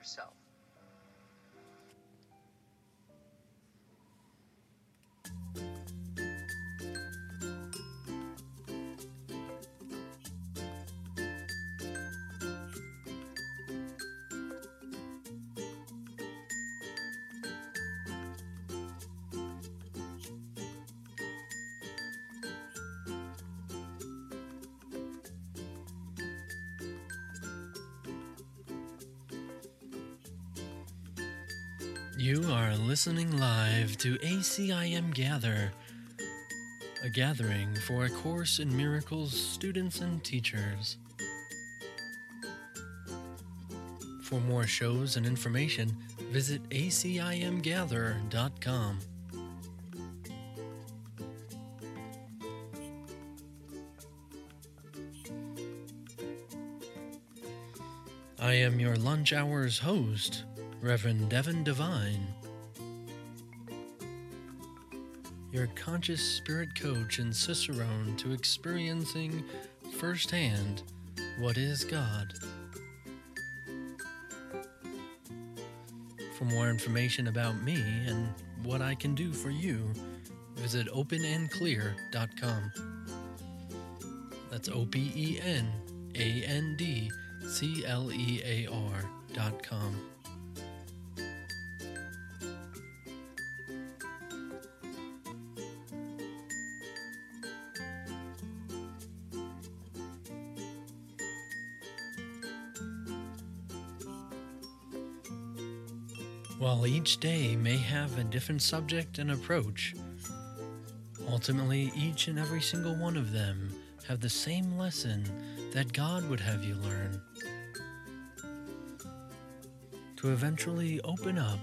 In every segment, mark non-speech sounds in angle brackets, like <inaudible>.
yourself. You are listening live to ACIM Gather, a gathering for A Course in Miracles students and teachers. For more shows and information, visit acimgather.com. I am your lunch hours host, Reverend Devin Devine, your conscious spirit coach and cicerone to experiencing firsthand what is God. For more information about me and what I can do for you, visit openandclear.com. That's O P E N A N D C L E A R each day may have a different subject and approach, ultimately each and every single one of them have the same lesson that God would have you learn. To eventually open up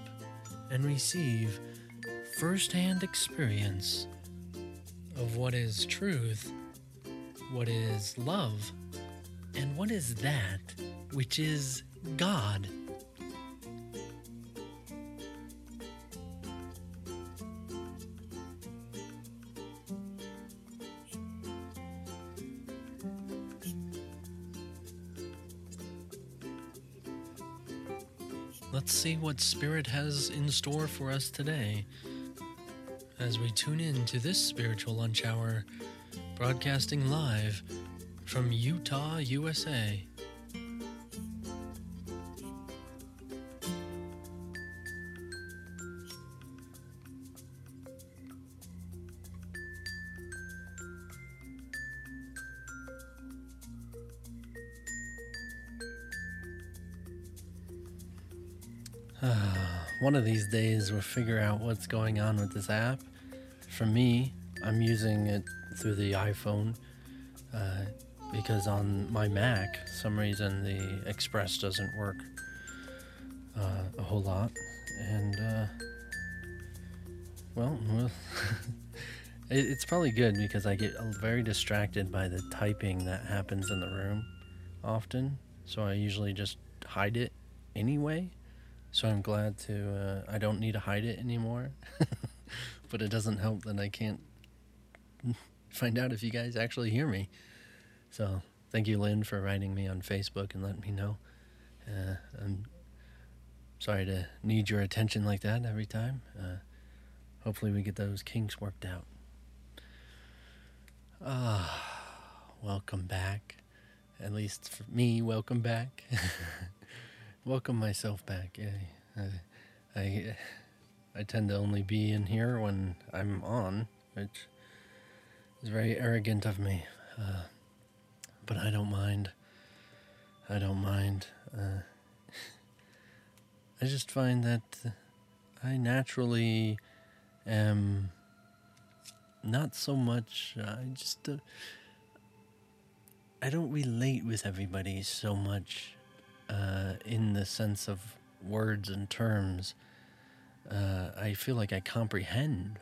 and receive firsthand experience of what is truth, what is love, and what is that which is God. What Spirit has in store for us today as we tune in to this spiritual lunch hour, broadcasting live from Utah, USA. One of these days, we'll figure out what's going on with this app. For me, I'm using it through the iPhone uh, because on my Mac, some reason the Express doesn't work uh, a whole lot. And, uh, well, well <laughs> it, it's probably good because I get very distracted by the typing that happens in the room often. So I usually just hide it anyway. So I'm glad to, uh, I don't need to hide it anymore. <laughs> but it doesn't help that I can't <laughs> find out if you guys actually hear me. So thank you, Lynn, for writing me on Facebook and letting me know. Uh, I'm sorry to need your attention like that every time. Uh, hopefully, we get those kinks worked out. Ah, welcome back. At least for me, welcome back. <laughs> welcome myself back. Yeah, I, I, I tend to only be in here when I'm on, which is very arrogant of me. Uh, but I don't mind. I don't mind. Uh, <laughs> I just find that I naturally am not so much. I just uh, I don't relate with everybody so much uh, in the sense of words and terms. Uh, I feel like I comprehend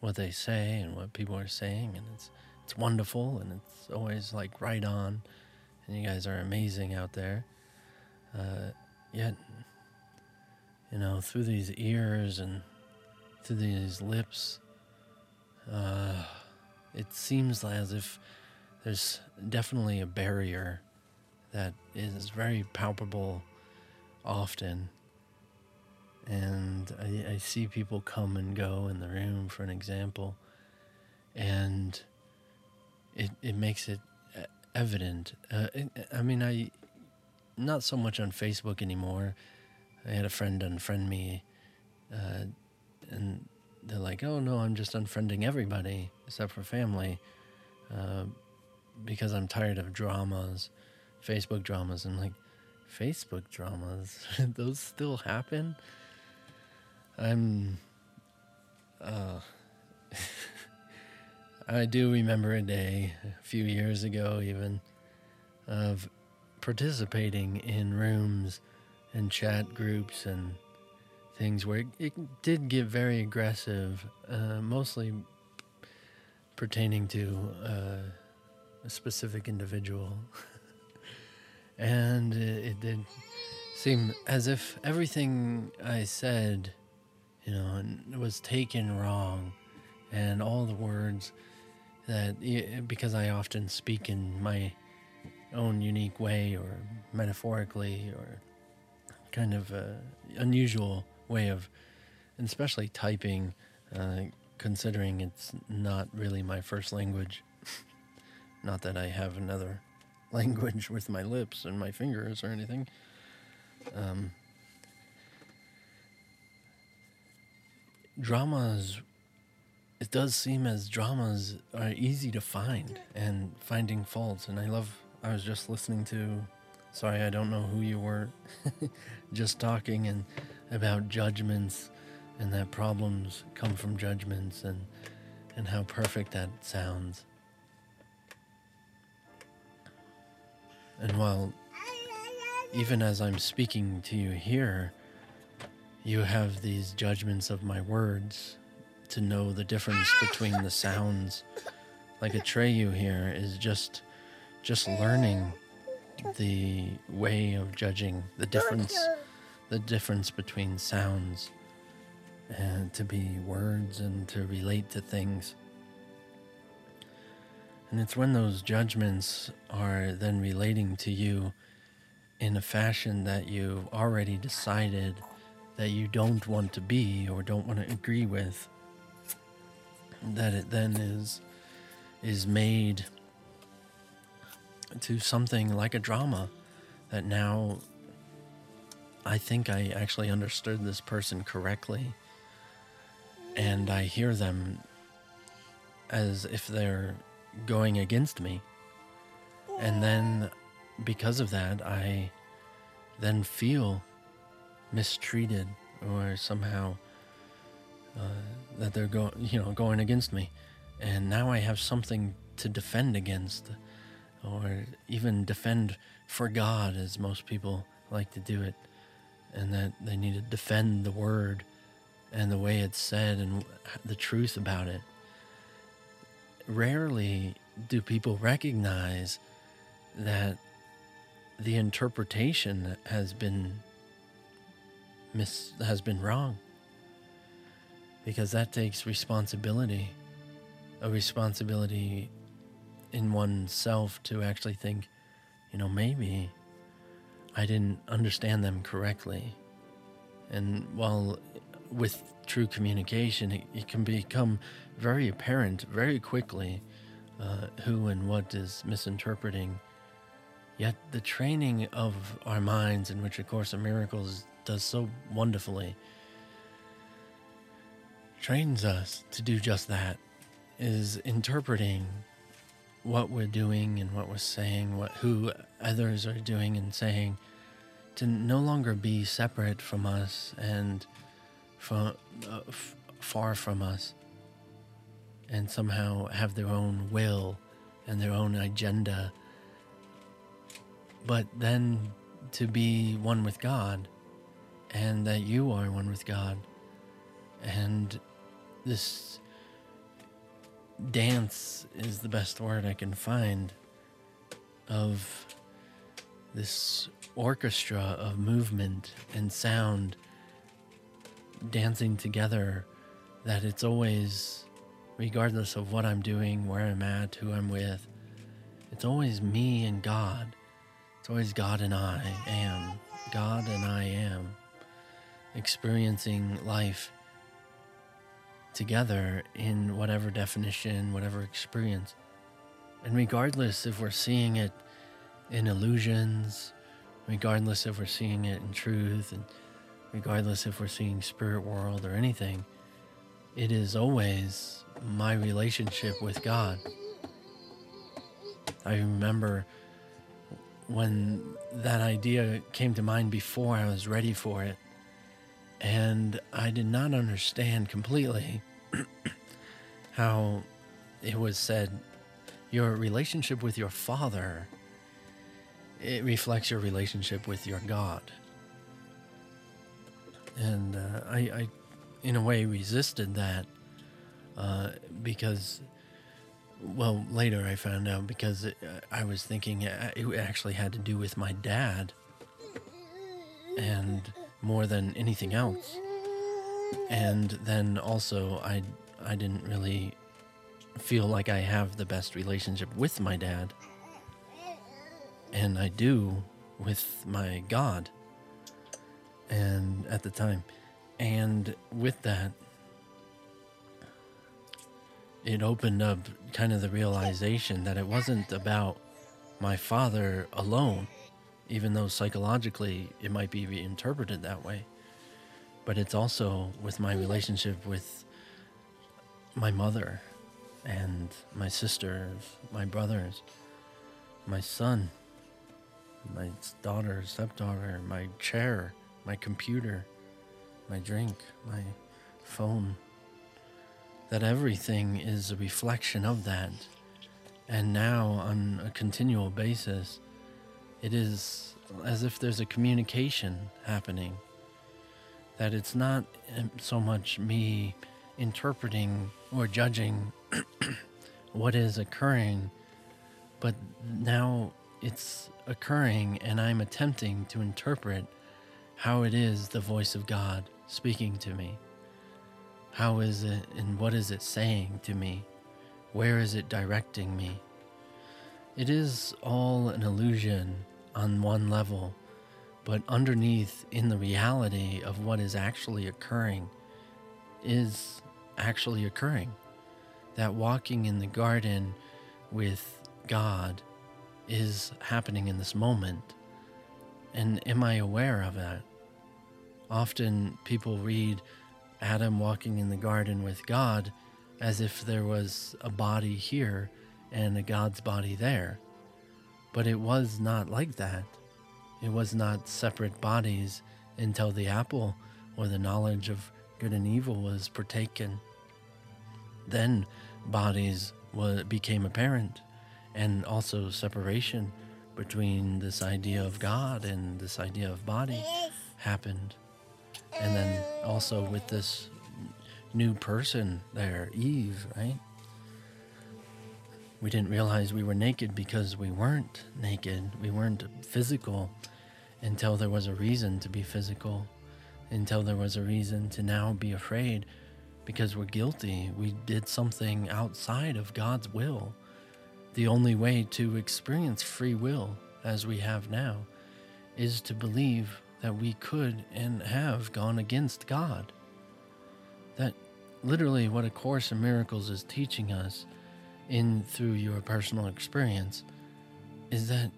what they say and what people are saying, and it's it's wonderful and it's always like right on. And you guys are amazing out there. Uh, yet, you know, through these ears and through these lips, uh, it seems as if there's definitely a barrier that is very palpable often. And I, I see people come and go in the room, for an example, and it, it makes it uh, evident. Uh, I mean, I not so much on Facebook anymore. I had a friend unfriend me, uh, and they're like, "Oh no, I'm just unfriending everybody except for family." Uh, because I'm tired of dramas, Facebook dramas. and like, Facebook dramas? <laughs> Those still happen? I'm. Uh, <laughs> I do remember a day, a few years ago even, of participating in rooms and chat groups and things where it, it did get very aggressive, uh, mostly pertaining to. Uh, a specific individual. <laughs> and it, did seem as if everything I said, you know, was taken wrong. And all the words that, because I often speak in my own unique way or metaphorically or kind of a unusual way of, especially typing, uh, considering it's not really my first language. <laughs> Not that I have another <laughs> language with my lips and my fingers or anything. Um, dramas, it does seem as dramas are easy to find and finding faults. And I love, I was just listening to, sorry, I don't know who you were, <laughs> just talking and about judgments and that problems come from judgments and, and how perfect that sounds. And while, even as I'm speaking to you here, you have these judgments of my words to know the difference between the sounds. Like a Atreyu here is just just learning the way of judging the difference the difference between sounds and to be words and to relate to things. And it's when those judgments are then relating to you in a fashion that you've already decided that you don't want to be or don't want to agree with that it then is is made to something like a drama that now I think I actually understood this person correctly. And I hear them as if they're going against me. And then because of that, I then feel mistreated or somehow uh, that they're going, you know, going against me. And now I have something to defend against or even defend for God as most people like to do it. And that they need to defend the word and the way it's said and the truth about it rarely do people recognize that the interpretation has been mis- has been wrong. Because that takes responsibility a responsibility in oneself to actually think you know maybe i didn't understand them correctly. And while with true communication it, it can become very apparent very quickly uh, who and what is misinterpreting. Yet the training of our minds, in which A Course in Miracles does so wonderfully, trains us to do just that, is interpreting what we're doing and what we're saying, what who others are doing and saying, to no longer be separate from us and from uh, f- far from us and somehow have their own will and their own agenda. But then to be one with God and that you are one with God and this dance is the best word I can find of this orchestra of movement and sound dancing together that it's always regardless of what I'm doing, where I'm at, who I'm with, it's always me and God. It's always God and I am. God and I am experiencing life together in whatever definition, whatever experience. And regardless if we're seeing it in illusions, regardless if we're seeing it in truth, and regardless if we're seeing spirit world or anything, it is always my relationship with God. I remember when that idea came to mind before I was ready for it. And I did not understand completely <clears throat> how it was said your relationship with your father it reflects your relationship with your God. And uh, I, I, in a way, resisted that uh, because, well, later I found out because it, uh, I was thinking uh, it actually had to do with my dad and more than anything else. And then also, I, I didn't really feel like I have the best relationship with my dad and I do with my God. And at the time, and with that, it opened up kind of the realization that it wasn't about my father alone, even though psychologically it might be reinterpreted that way. But it's also with my relationship with my mother and my sisters, my brothers, my son my daughter, stepdaughter, my chair, my computer, my drink, my phone. That everything is a reflection of that. And now, on a continual basis, it is as if there's a communication happening. That it's not um, so much me interpreting or judging <clears throat> what is occurring, but now it's occurring and I'm attempting to interpret how it is the voice of God speaking to me. How is it and what is it saying to me? Where is it directing me? It is all an illusion on one level, but underneath, in the reality of what is actually occurring, is actually occurring. That walking in the garden with God is happening in this moment? And am I aware of that? Often people read Adam walking in the garden with God as if there was a body here and a God's body there. But it was not like that. It was not separate bodies until the apple or the knowledge of good and evil was partaken. Then bodies became apparent and also separation between this idea of God and this idea of body happened. And then also with this new person there, Eve, right? We didn't realize we were naked because we weren't naked. We weren't physical until there was a reason to be physical, until there was a reason to now be afraid because we're guilty. We did something outside of God's will. The only way to experience free will as we have now is to believe that we could and have gone against God. That literally what A Course in Miracles is teaching us in through your personal experience is that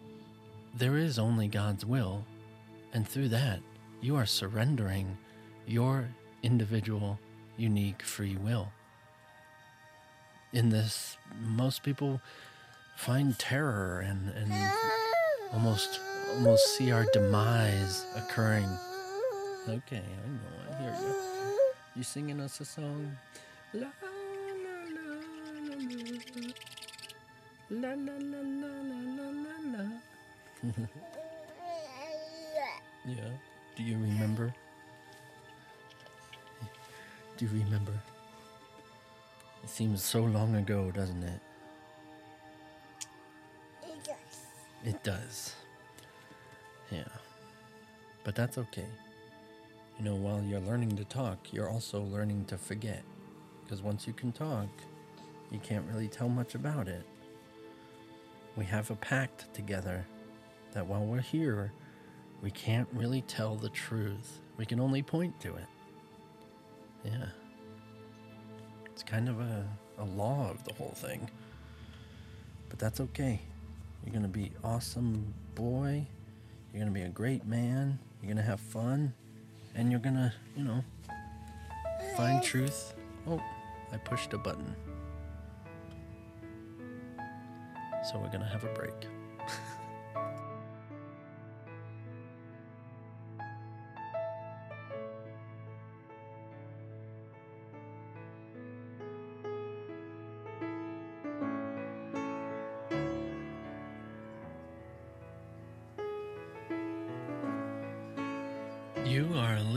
there is only God's will, and through that, you are surrendering your individual, unique free will. In this, most people find terror and, and almost almost see our demise occurring. Okay, I know, I hear you. You singing us a song? La la la la la la la la la la. <laughs> Yeah. Do you remember? Do you remember? It seems so long ago, doesn't it? It does. Yeah. But that's okay. You know, while you're learning to talk, you're also learning to forget. Because once you can talk, you can't really tell much about it. We have a pact together that while we're here, we can't really tell the truth. We can only point to it. Yeah. It's kind of a, a law of the whole thing. But that's okay. You're going to be awesome boy. You're going to be a great man. You're going to have fun. And you're going to, you know, find truth. Oh, I pushed a button. So we're going to have a break.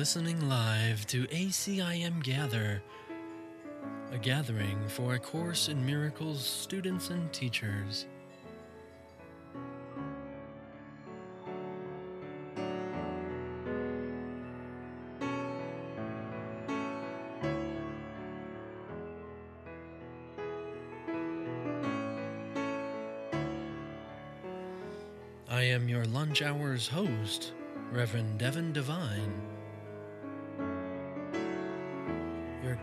Listening live to ACIM Gather, a gathering for A Course in Miracles students and teachers. I am your lunch hours host, Reverend Devin Devine.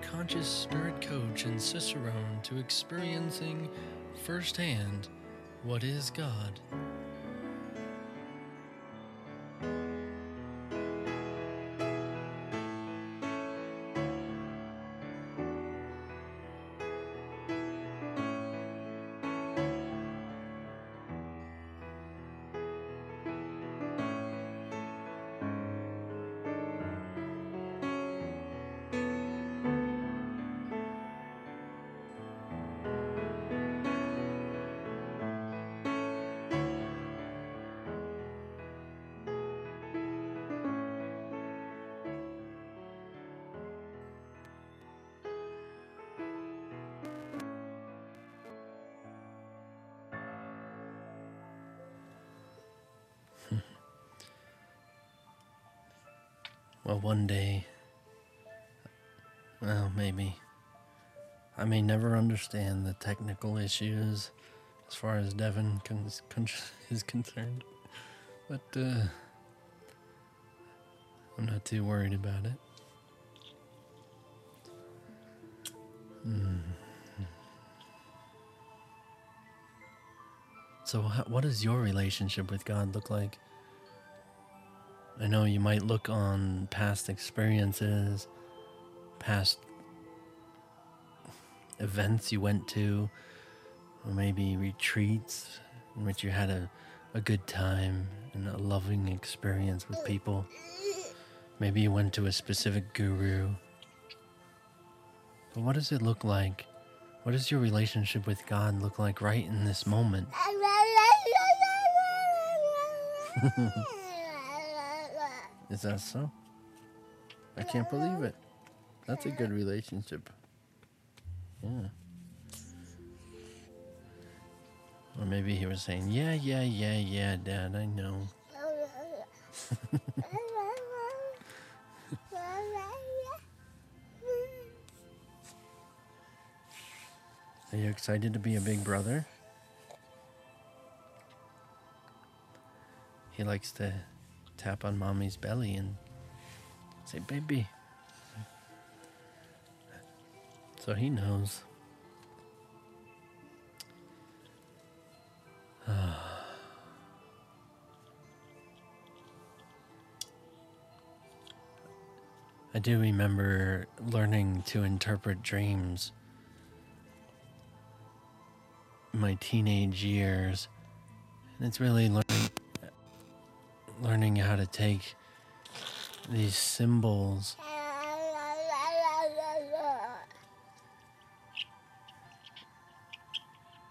Conscious spirit coach and cicerone to experiencing firsthand what is God. Well, one day, well, maybe, I may never understand the technical issues as far as Devin con- con- <laughs> is concerned, but uh, I'm not too worried about it. Hmm. So, what does your relationship with God look like? I know you might look on past experiences, past events you went to, or maybe retreats in which you had a, a good time and a loving experience with people. Maybe you went to a specific guru. But what does it look like? What does your relationship with God look like right in this moment? <laughs> <laughs> Is that so? I can't believe it. That's a good relationship. Yeah. Or maybe he was saying, Yeah, yeah, yeah, yeah, Dad, I know. Are you excited to be a big brother? He likes to tap on mommy's belly and say, Baby. So he knows. <sighs> I do remember learning to interpret dreams my teenage years. And it's really learning learning how to take these symbols.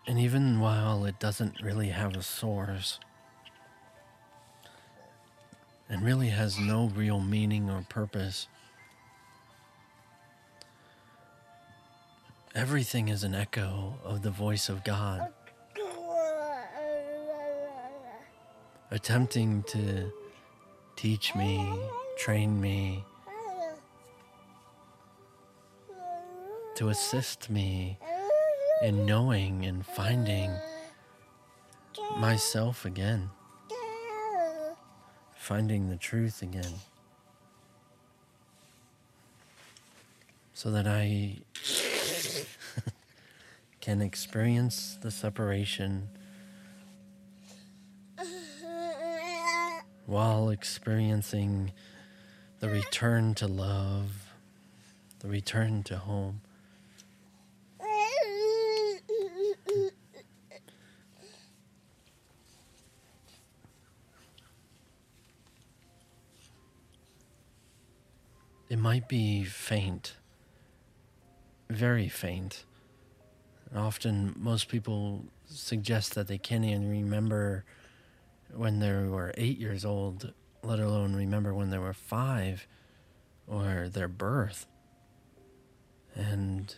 And even while it doesn't really have a source and really has no real meaning or purpose everything is an echo of the voice of God attempting to teach me, train me, to assist me in knowing and finding myself again, finding the truth again, so that I <laughs> can experience the separation while experiencing the return to love, the return to home. It might be faint, very faint. Often, most people suggest that they can't even remember when they were eight years old, let alone remember when they were five or their birth. And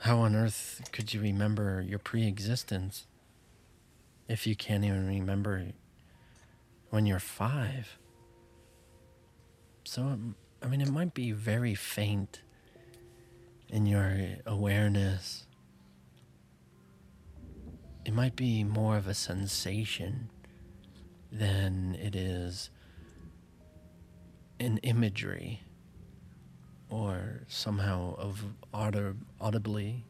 how on earth could you remember your pre existence if you can't even remember when you're five? So, um, I mean, it might be very faint in your awareness it might be more of a sensation than it is an imagery or somehow of audibly.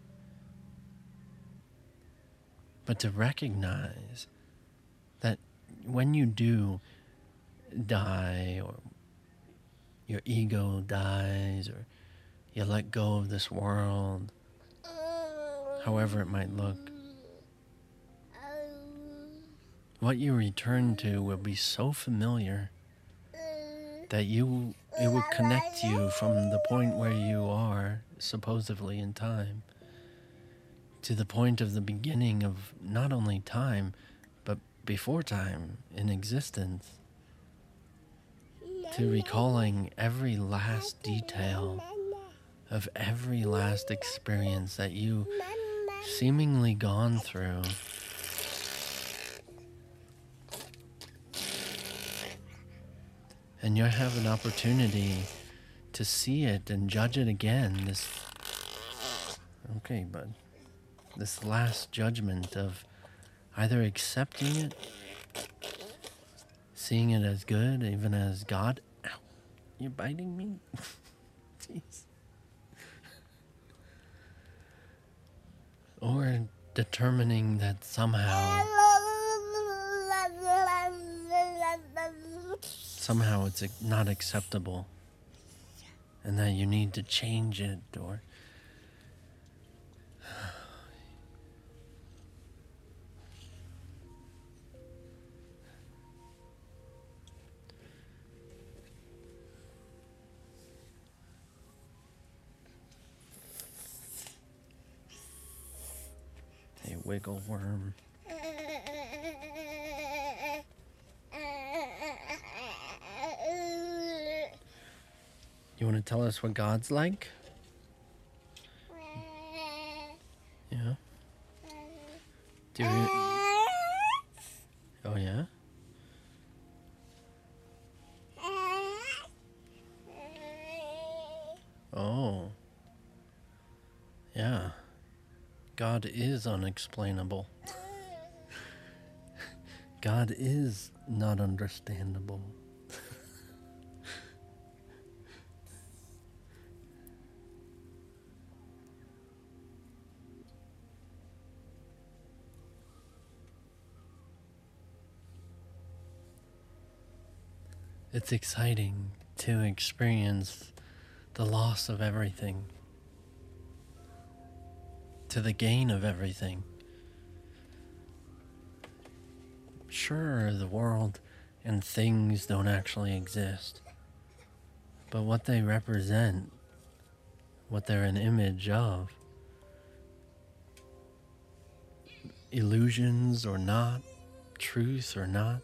But to recognize that when you do die or your ego dies or you let go of this world however it might look what you return to will be so familiar that you it will connect you from the point where you are supposedly in time to the point of the beginning of not only time but before time in existence. To recalling every last detail of every last experience that you seemingly gone through and you have an opportunity to see it and judge it again. This, okay, but this last judgment of either accepting it, seeing it as good, even as God. Ow, you're biting me? <laughs> Jeez. Or determining that somehow somehow it's not acceptable. And that you need to change it or <sighs> a wiggle worm You want to tell us what God's like? Yeah. Do you... Oh, yeah? Oh. Yeah. God is unexplainable. <laughs> God is not understandable. It's exciting to experience the loss of everything, to the gain of everything. Sure, the world and things don't actually exist. But what they represent, what they're an image of, illusions or not, truth or not,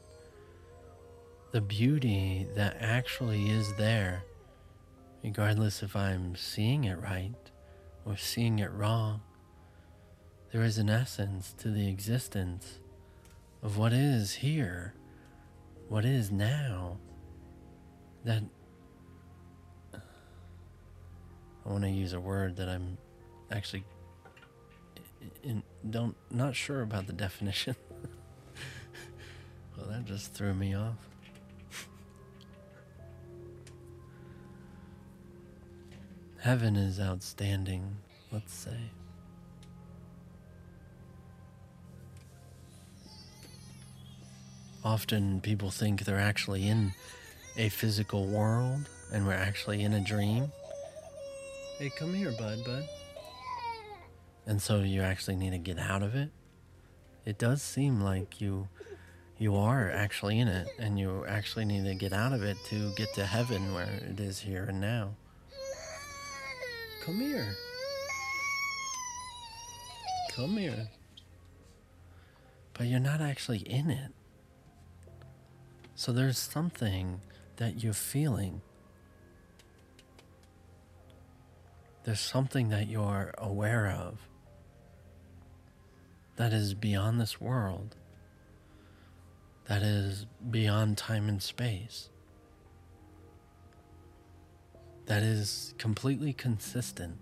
the beauty that actually is there, regardless if I'm seeing it right or seeing it wrong, there is an essence to the existence of what is here, what is now, that I want to use a word that I'm actually in, don't not sure about the definition. <laughs> well, that just threw me off. Heaven is outstanding, let's say. Often people think they're actually in a physical world and we're actually in a dream. Hey, come here, bud, bud. And so you actually need to get out of it. It does seem like you you are actually in it and you actually need to get out of it to get to heaven where it is here and now. Come here. Come here. But you're not actually in it. So there's something that you're feeling. There's something that you're aware of that is beyond this world, that is beyond time and space, that is completely consistent,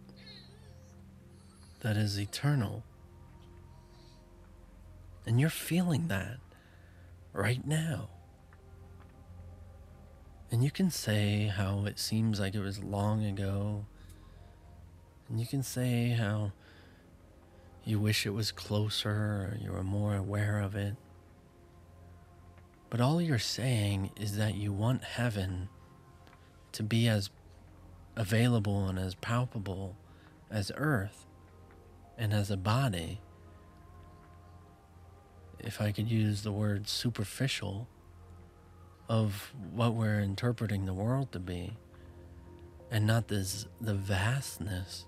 that is eternal. And you're feeling that right now. And you can say how it seems like it was long ago. And you can say how you wish it was closer or you were more aware of it. But all you're saying is that you want heaven to be as available and as palpable as earth and as a body. If I could use the word superficial of what we're interpreting the world to be and not this the vastness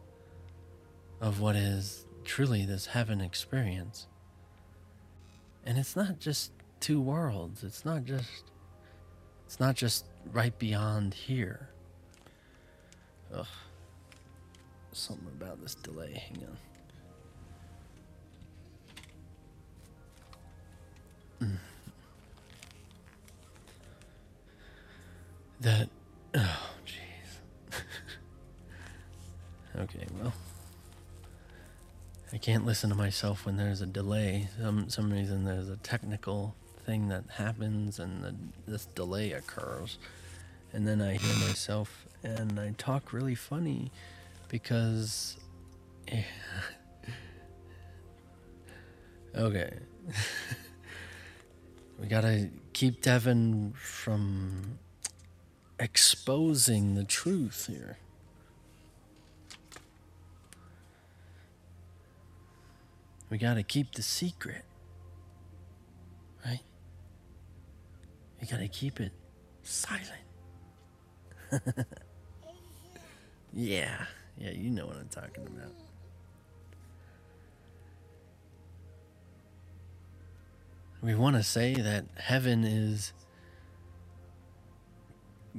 of what is truly this heaven experience and it's not just two worlds it's not just it's not just right beyond here ugh. Something about this delay hang on. Mm. that oh jeez. <laughs> Okay well. I can't listen to myself when there's a delay. Some some reason there's a technical thing that happens and the, this delay occurs and then i hear myself and i talk really funny because <laughs> okay <laughs> we gotta keep devin from exposing the truth here. We got to keep the secret, right? We got to keep it silent. <laughs> yeah, yeah, you know what I'm talking about. We want to say that heaven is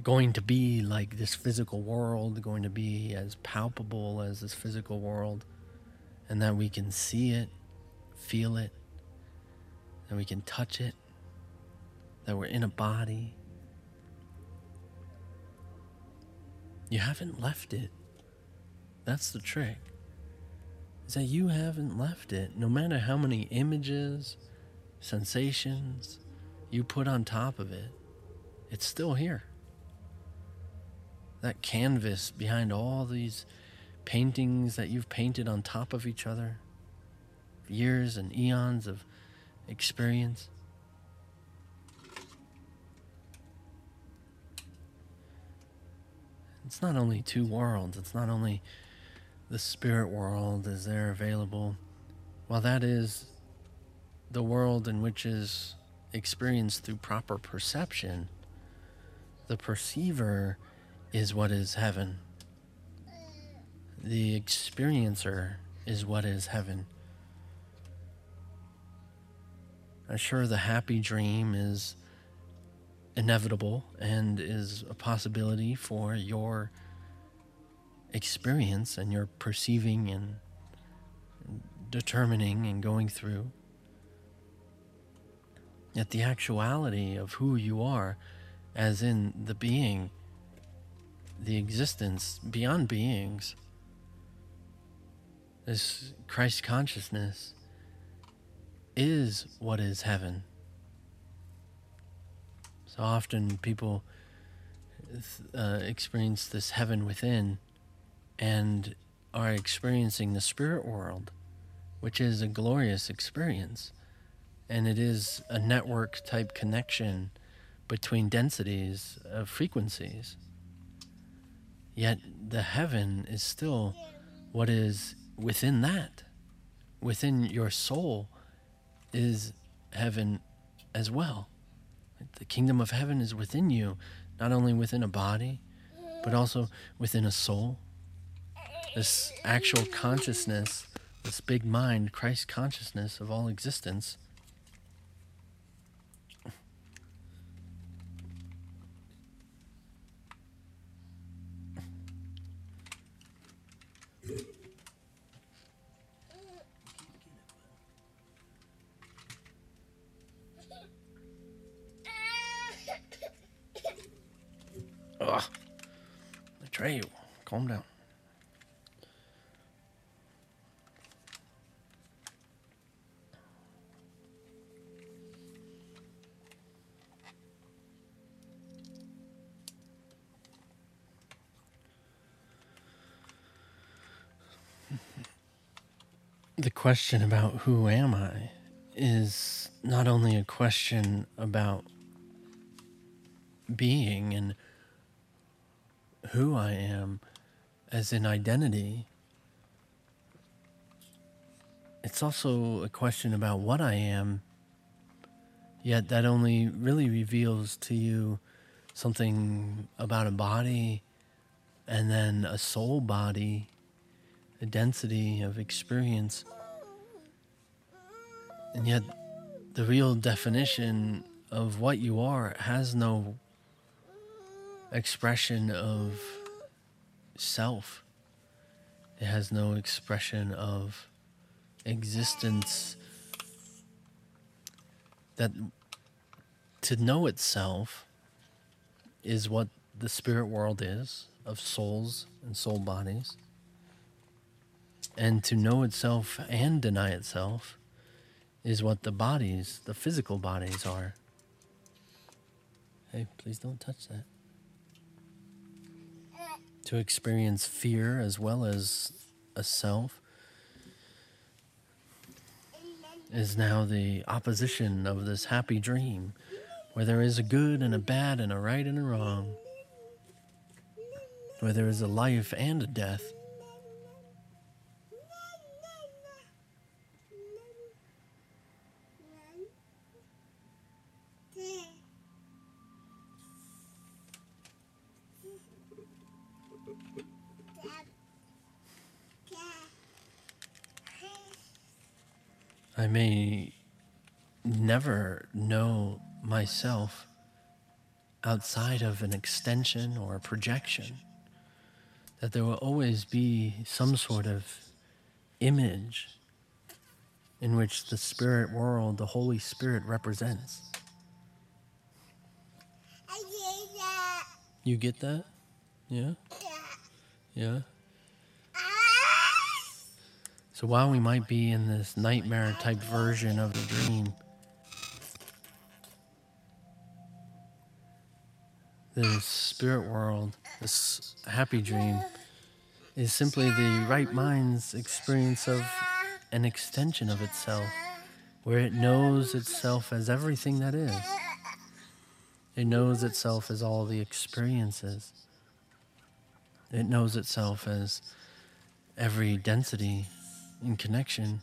going to be like this physical world, going to be as palpable as this physical world, and that we can see it, feel it, that we can touch it, that we're in a body. You haven't left it. That's the trick. Is that you haven't left it. No matter how many images, sensations you put on top of it, it's still here that canvas behind all these paintings that you've painted on top of each other, years and eons of experience. It's not only two worlds, it's not only the spirit world is there available. While that is the world in which is experienced through proper perception, the perceiver is what is heaven. The experiencer is what is heaven. I'm sure the happy dream is inevitable and is a possibility for your experience and your perceiving and determining and going through. Yet the actuality of who you are, as in the being, the existence beyond beings, this Christ consciousness is what is heaven. So often people uh, experience this heaven within and are experiencing the spirit world, which is a glorious experience. And it is a network type connection between densities of frequencies. Yet the heaven is still what is within that. Within your soul is heaven as well. The kingdom of heaven is within you, not only within a body, but also within a soul. This actual consciousness, this big mind, Christ consciousness of all existence, question about who am I is not only a question about being and who I am as an identity, it's also a question about what I am, yet that only really reveals to you something about a body and then a soul body, a density of experience. And yet, the real definition of what you are has no expression of self. It has no expression of existence. That to know itself is what the spirit world is of souls and soul bodies. And to know itself and deny itself is what the bodies, the physical bodies, are. Hey, please don't touch that to experience fear as well as a self is now the opposition of this happy dream where there is a good and a bad and a right and a wrong, where there is a life and a death. I may never know myself outside of an extension or a projection, that there will always be some sort of image in which the spirit world, the Holy Spirit represents. You get that? Yeah? Yeah? So while we might be in this nightmare type version of the dream, the spirit world, this happy dream, is simply the right mind's experience of an extension of itself, where it knows itself as everything that is. It knows itself as all the experiences. It knows itself as every density in connection.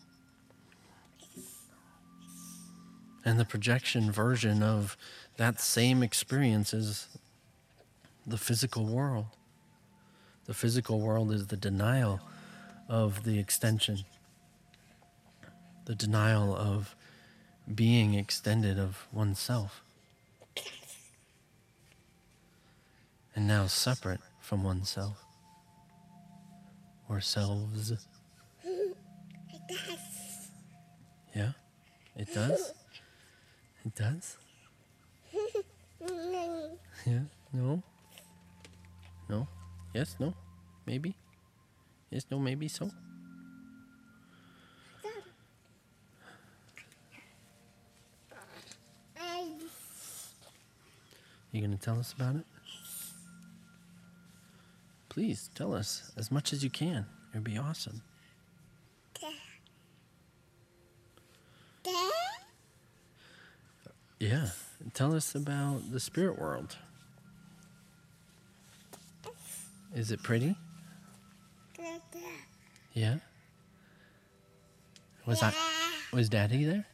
And the projection version of that same experience is the physical world. The physical world is the denial of the extension, the denial of being extended of oneself. And now separate from oneself or selves. Yeah, it does. It does. Yeah, no. No. Yes, no. Maybe. Yes, no, maybe so. You gonna tell us about it? Please tell us as much as you can. It'd be awesome. Yeah. Tell us about the spirit world. Is it pretty? Yeah. Was I was Daddy there?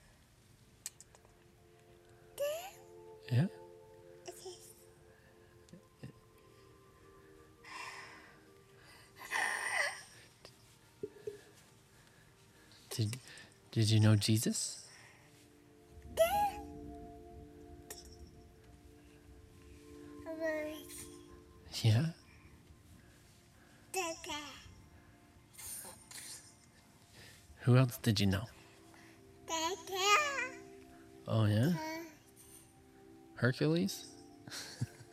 Yeah. Did Did you know Jesus? Yeah. Who else did you know? Oh yeah. Hercules. <laughs>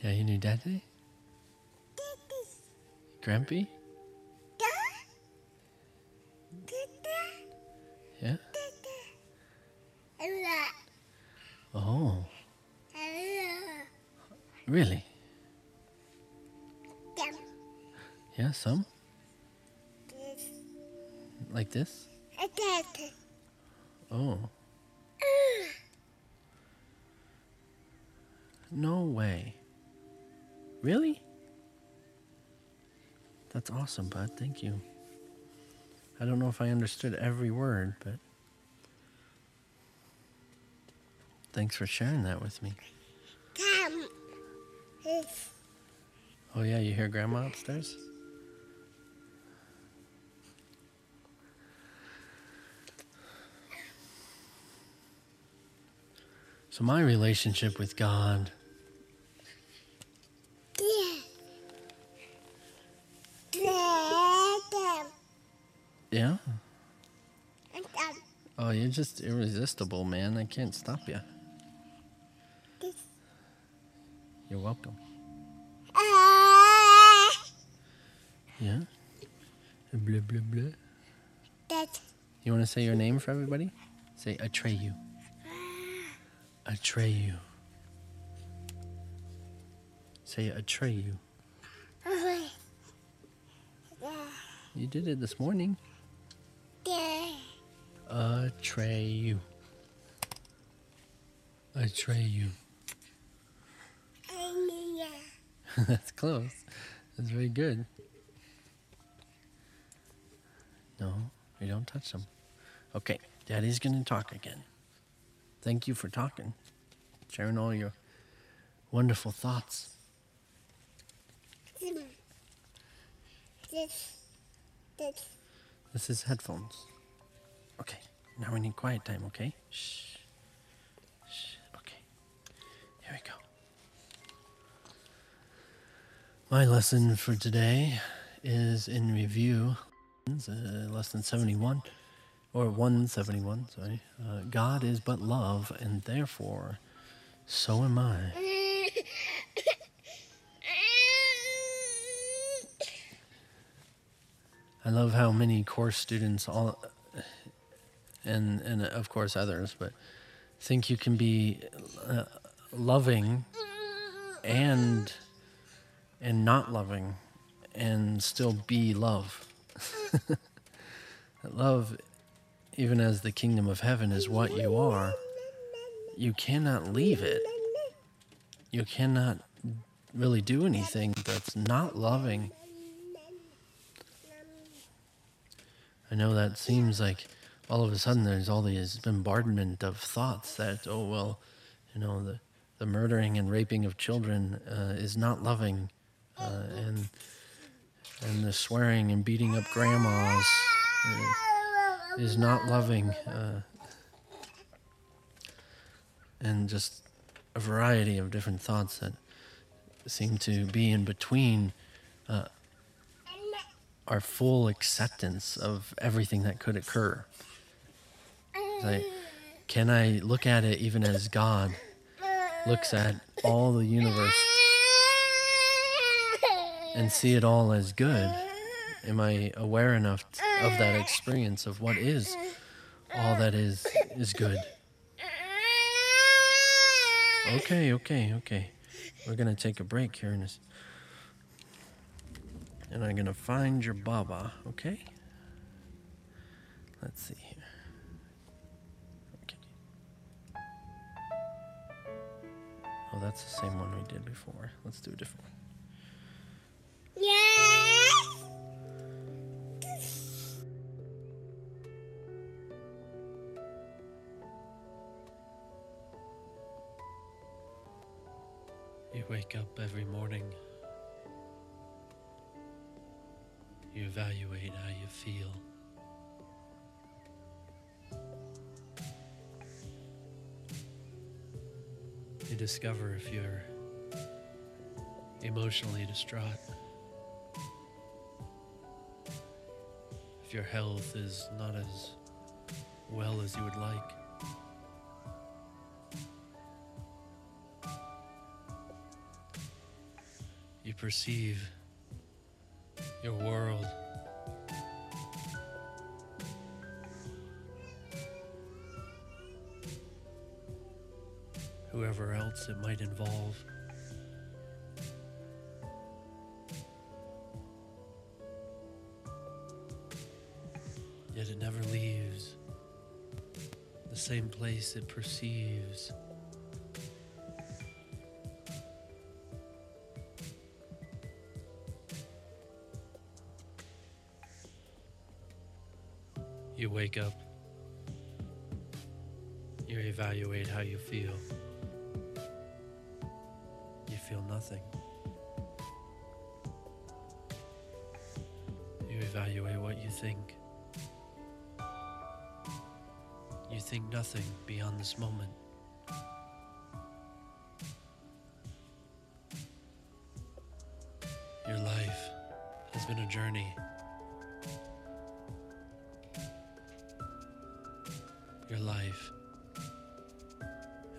yeah, you knew Daddy. Grampy. Yeah. Oh, really? Yeah, some like this. Oh, no way. Really? That's awesome, bud. Thank you. I don't know if I understood every word, but thanks for sharing that with me. Oh, yeah, you hear Grandma upstairs? So, my relationship with God Yeah. Oh, you're just irresistible, man. I can't stop you. You're welcome. Blah blah blah. You want to say your name for everybody? Say Atreyu. Atreyu. Say Atreyu. You did it this morning. Atreyu. Atreyu. <laughs> That's close. That's very good. No, we don't touch them. Okay, Daddy's gonna talk again. Thank you for talking, sharing all your wonderful thoughts. This is headphones. Okay, now we need quiet time, okay? Shh. Shh. Okay. Here we go. My lesson for today is in review, uh, than 71, or 171, sorry. Uh, God is but love, and therefore, so am I. I love how many course students all and and of course others, but think you can be uh, loving and and not loving and still be love. <laughs> love even as the kingdom of heaven is what you are, you cannot leave it. You cannot really do anything that's not loving. I know that seems like all of a sudden there's all these bombardment of thoughts that, oh, well, you know, the, the murdering and raping of children uh, is not loving, uh, and, and the swearing and beating up grandmas uh, is not loving, uh, and just a variety of different thoughts that seem to be in between uh, our full acceptance of everything that could occur. Like, can I look at it even as God looks at all the universe and see it all as good? Am I aware enough of that experience of what is all that is is good? Okay, okay, okay. We're gonna take a break here in. And I'm gonna find your Baba, okay? Let's see here. Okay. Oh, that's the same one we did before. Let's do a different one. Yes. You wake up every morning. You evaluate how you feel. You discover if you're emotionally distraught, if your health is not as well as you would like. You perceive your world. Whoever else it might involve. Place it perceives. You wake up. You evaluate how you feel. You feel nothing. You evaluate what you think. Think nothing beyond this moment. Your life has been a journey. Your life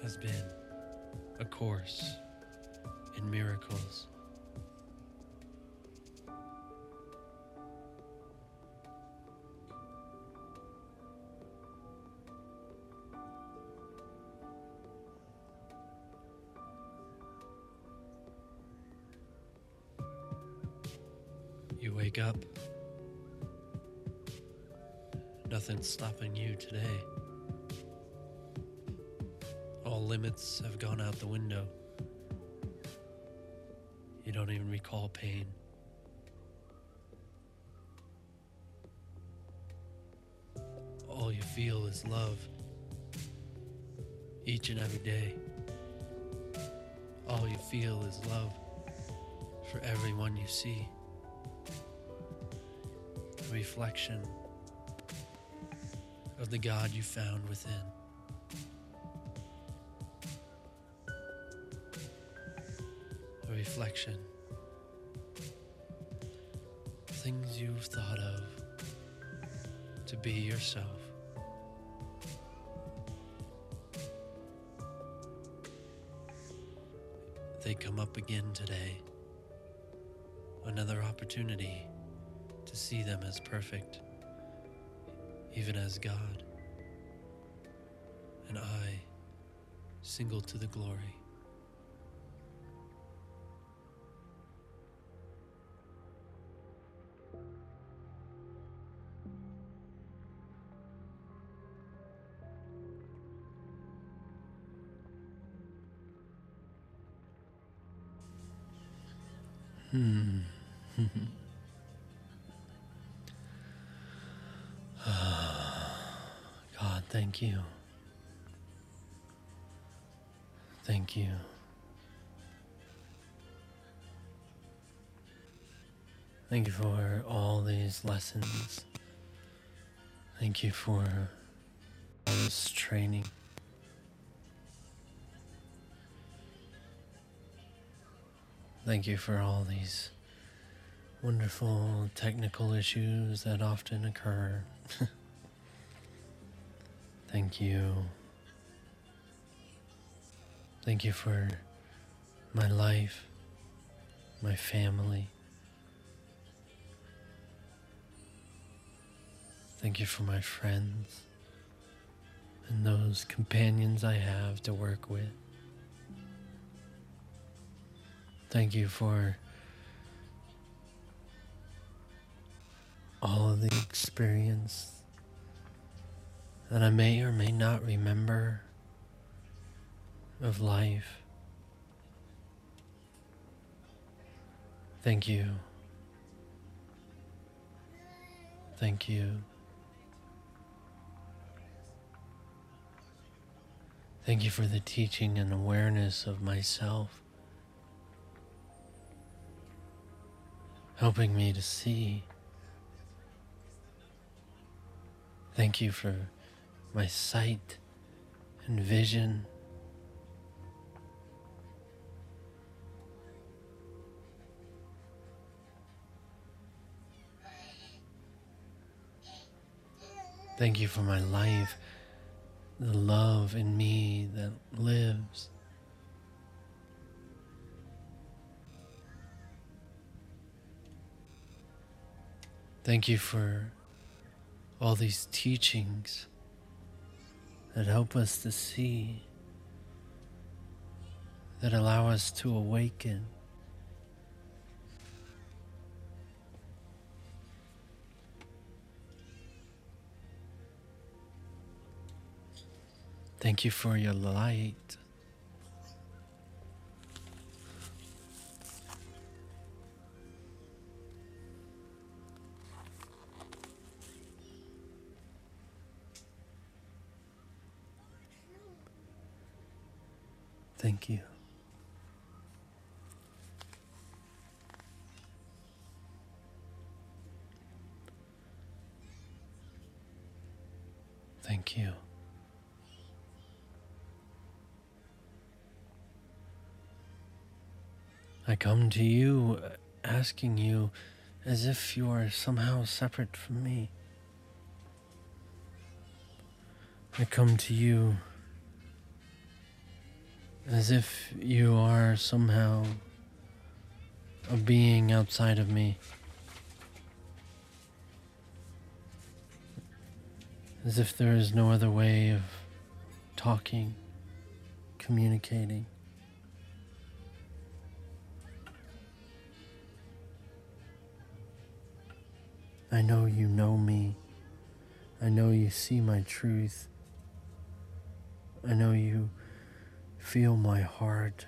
has been a course in miracles. Wake up. Nothing's stopping you today. All limits have gone out the window. You don't even recall pain. All you feel is love. Each and every day. All you feel is love for everyone you see. Reflection of the God you found within. A reflection. Things you've thought of to be yourself. They come up again today. Another opportunity to see them as perfect, even as God, and eye single to the glory. Hmm. <laughs> Thank you. Thank you. Thank you for all these lessons. Thank you for all this training. Thank you for all these wonderful technical issues that often occur. <laughs> Thank you. Thank you for my life, my family. Thank you for my friends and those companions I have to work with. Thank you for all of the experience that I may or may not remember of life. Thank you. Thank you. Thank you for the teaching and awareness of myself, helping me to see. Thank you for my sight and vision. Thank you for my life, the love in me that lives. Thank you for all these teachings that help us to see, that allow us to awaken. Thank you for your light. Thank you. Thank you. I come to you uh, asking you as if you are somehow separate from me. I come to you as if you are somehow a being outside of me. As if there is no other way of talking, communicating. I know you know me. I know you see my truth. I know you feel my heart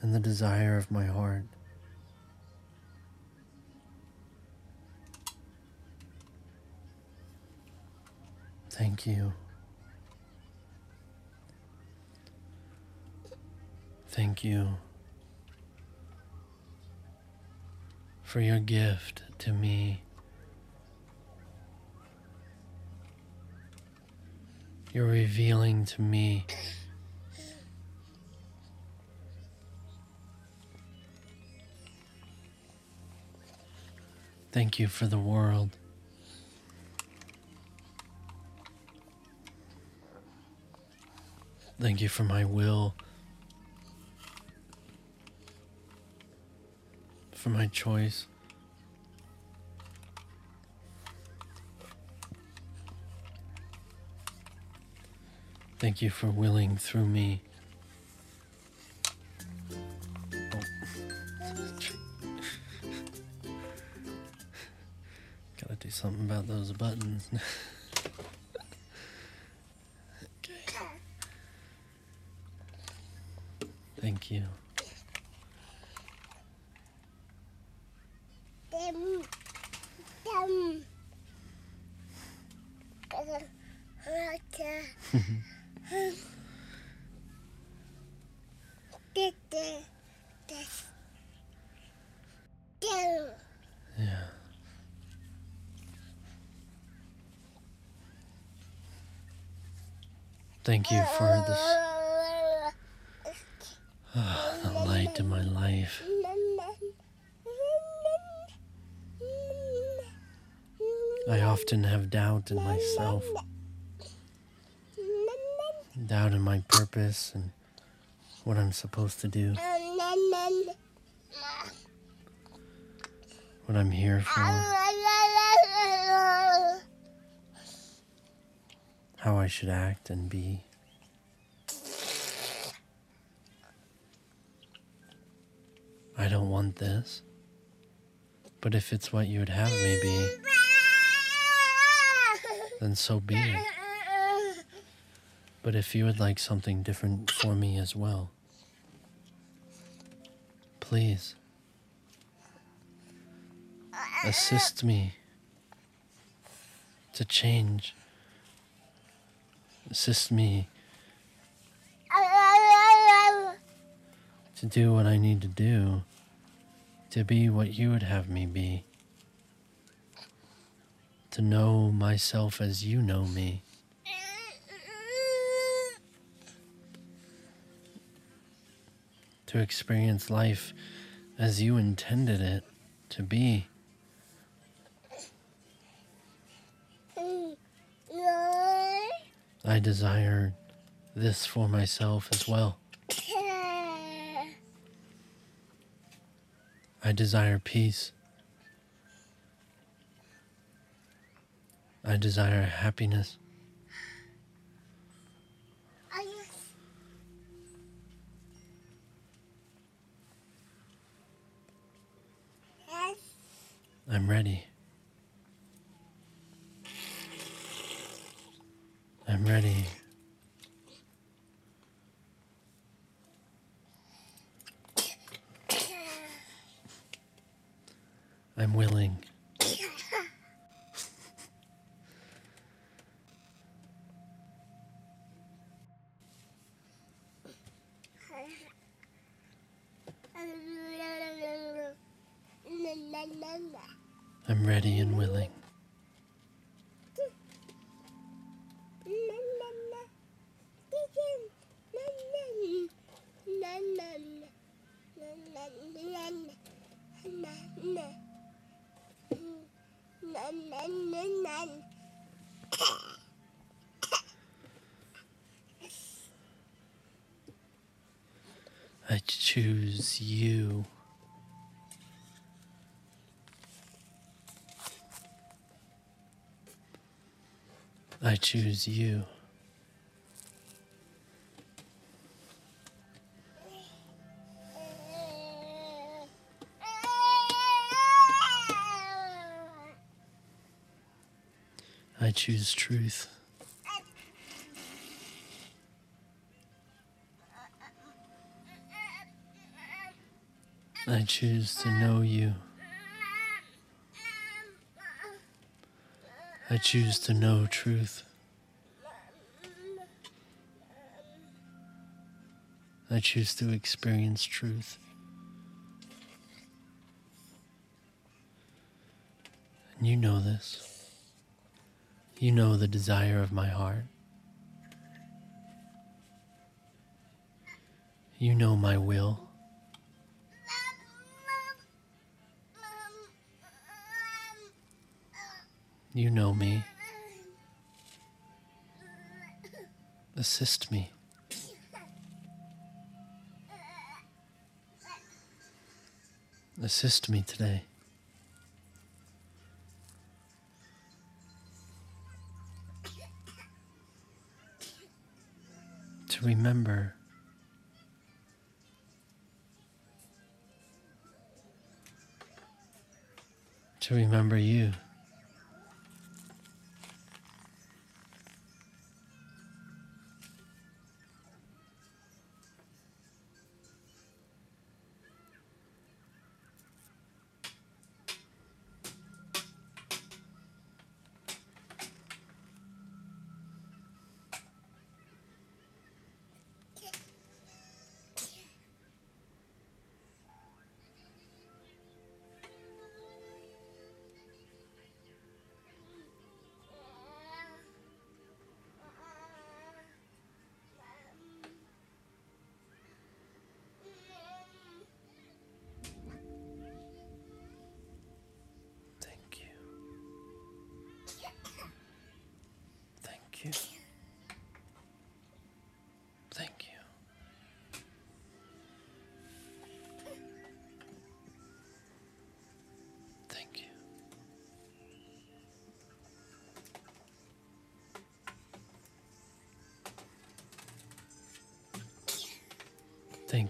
and the desire of my heart. Thank you. Thank you for your gift to me. You're revealing to me Thank you for the world. Thank you for my will, for my choice. Thank you for willing through me. Gotta do something about those buttons. <laughs> okay. Thank you. Dum, dum. Thank you for this <sighs> uh, the light in my life. I often have doubt in myself, doubt in my purpose and what I'm supposed to do, what I'm here for, how I should act and be. I don't want this, but if it's what you would have me be, then so be it. But if you would like something different for me as well, please assist me to change. Assist me to do what I need to do to be what you would have me be. To know myself as you know me. To experience life as you intended it to be. I desire this for myself as well. I desire peace. I desire happiness. I'm ready. I'm ready. I'm willing. <laughs> I'm ready and willing. I choose you. I choose truth. I choose to know you. I choose to know truth. I choose to experience truth. And you know this. You know the desire of my heart. You know my will. You know me. Assist me. Assist me today. To remember to remember you.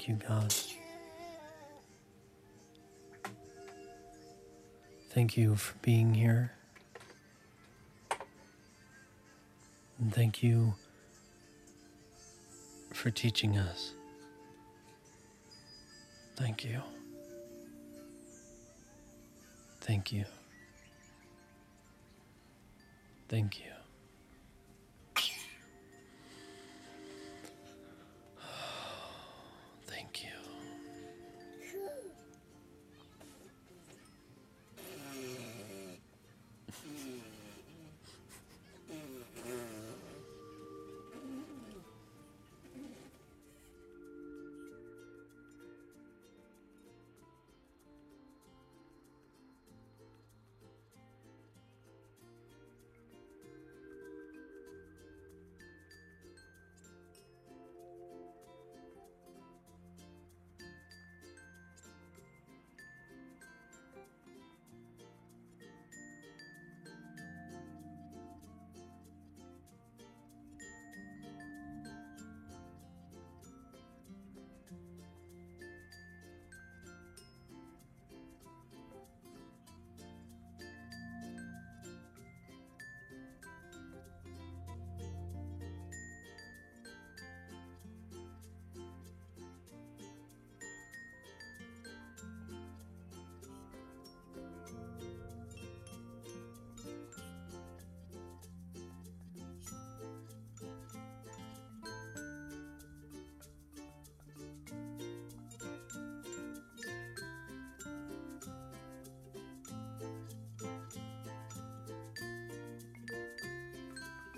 Thank you, God. Thank you for being here. And thank you for teaching us. Thank you. Thank you. Thank you.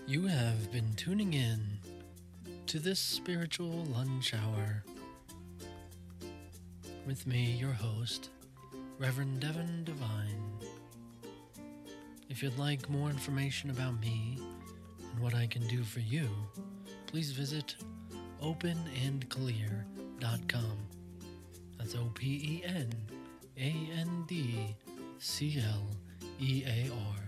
You have been tuning in to this spiritual lunch hour with me, your host, Reverend Devin Devine. If you'd like more information about me and what I can do for you, please visit openandclear.com. That's O P E N A N D C L E A R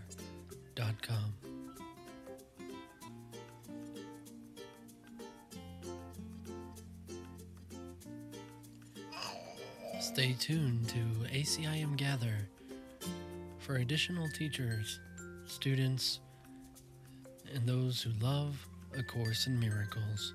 Stay tuned to ACIM Gather for additional teachers, students, and those who love A Course in Miracles.